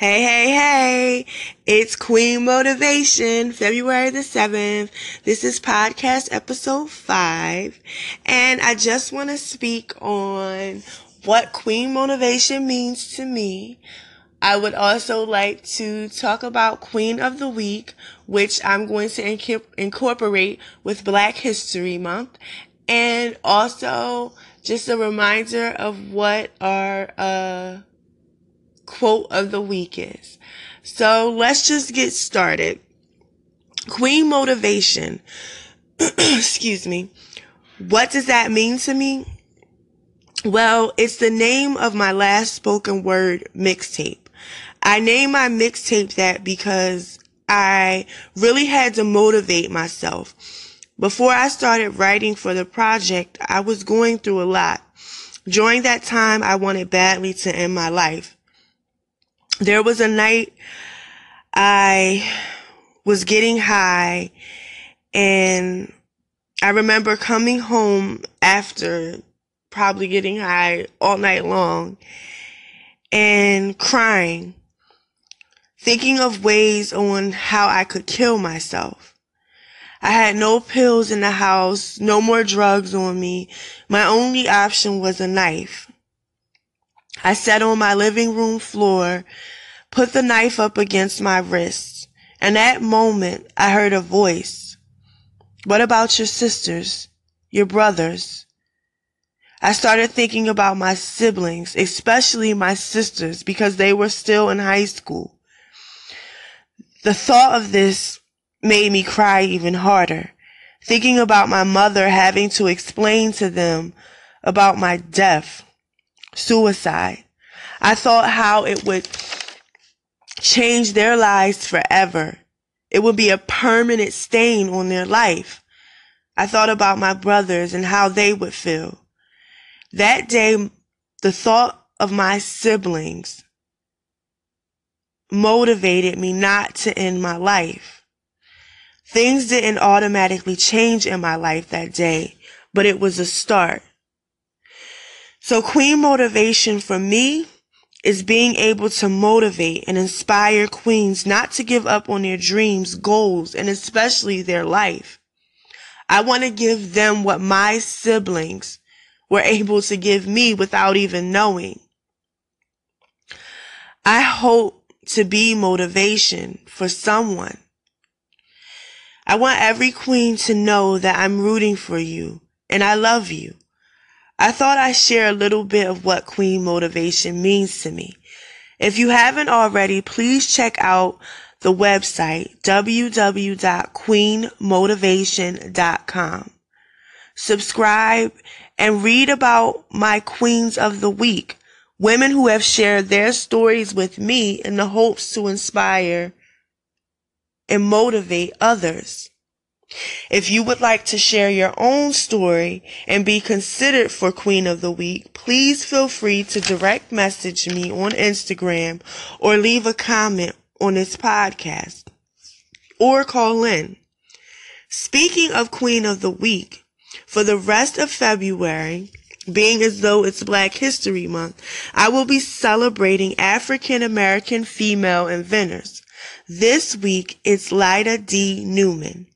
Hey, hey, hey. It's Queen Motivation, February the 7th. This is podcast episode 5. And I just want to speak on what Queen Motivation means to me. I would also like to talk about Queen of the Week, which I'm going to incorporate with Black History Month. And also just a reminder of what our, uh, quote of the week is. So let's just get started. Queen motivation. Excuse me. What does that mean to me? Well, it's the name of my last spoken word mixtape. I named my mixtape that because I really had to motivate myself. Before I started writing for the project, I was going through a lot. During that time, I wanted badly to end my life. There was a night I was getting high and I remember coming home after probably getting high all night long and crying, thinking of ways on how I could kill myself. I had no pills in the house, no more drugs on me. My only option was a knife. I sat on my living room floor, put the knife up against my wrist, and that moment I heard a voice. What about your sisters, your brothers? I started thinking about my siblings, especially my sisters, because they were still in high school. The thought of this made me cry even harder, thinking about my mother having to explain to them about my death suicide. I thought how it would change their lives forever. It would be a permanent stain on their life. I thought about my brothers and how they would feel. That day, the thought of my siblings motivated me not to end my life. Things didn't automatically change in my life that day, but it was a start. So queen motivation for me is being able to motivate and inspire queens not to give up on their dreams, goals, and especially their life. I want to give them what my siblings were able to give me without even knowing. I hope to be motivation for someone. I want every queen to know that I'm rooting for you and I love you. I thought I'd share a little bit of what queen motivation means to me. If you haven't already, please check out the website www.queenmotivation.com. Subscribe and read about my queens of the week, women who have shared their stories with me in the hopes to inspire and motivate others. If you would like to share your own story and be considered for Queen of the Week, please feel free to direct message me on Instagram or leave a comment on this podcast or call in. Speaking of Queen of the Week, for the rest of February, being as though it's Black History Month, I will be celebrating African American female inventors. This week, it's Lyda D. Newman.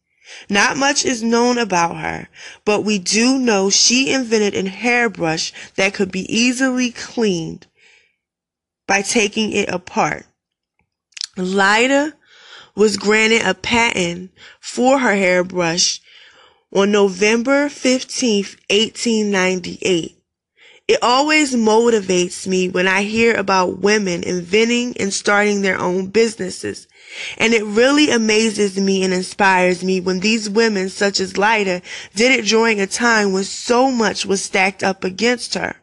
Not much is known about her, but we do know she invented a hairbrush that could be easily cleaned by taking it apart. Lyda was granted a patent for her hairbrush on November 15, 1898. It always motivates me when I hear about women inventing and starting their own businesses. And it really amazes me and inspires me when these women, such as Lyda, did it during a time when so much was stacked up against her.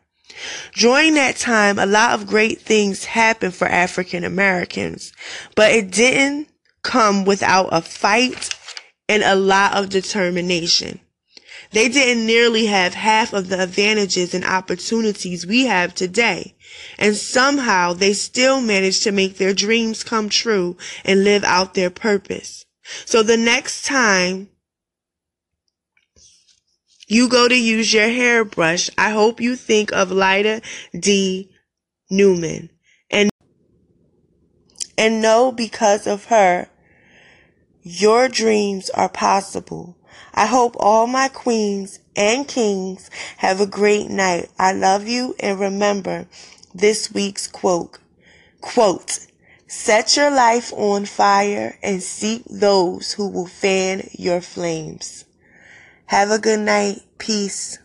During that time, a lot of great things happened for African Americans, but it didn't come without a fight and a lot of determination. They didn't nearly have half of the advantages and opportunities we have today. And somehow they still managed to make their dreams come true and live out their purpose. So the next time you go to use your hairbrush, I hope you think of Lyda D. Newman. And and know because of her, your dreams are possible. I hope all my queens and kings have a great night. I love you and remember this week's quote. Quote, set your life on fire and seek those who will fan your flames. Have a good night. Peace.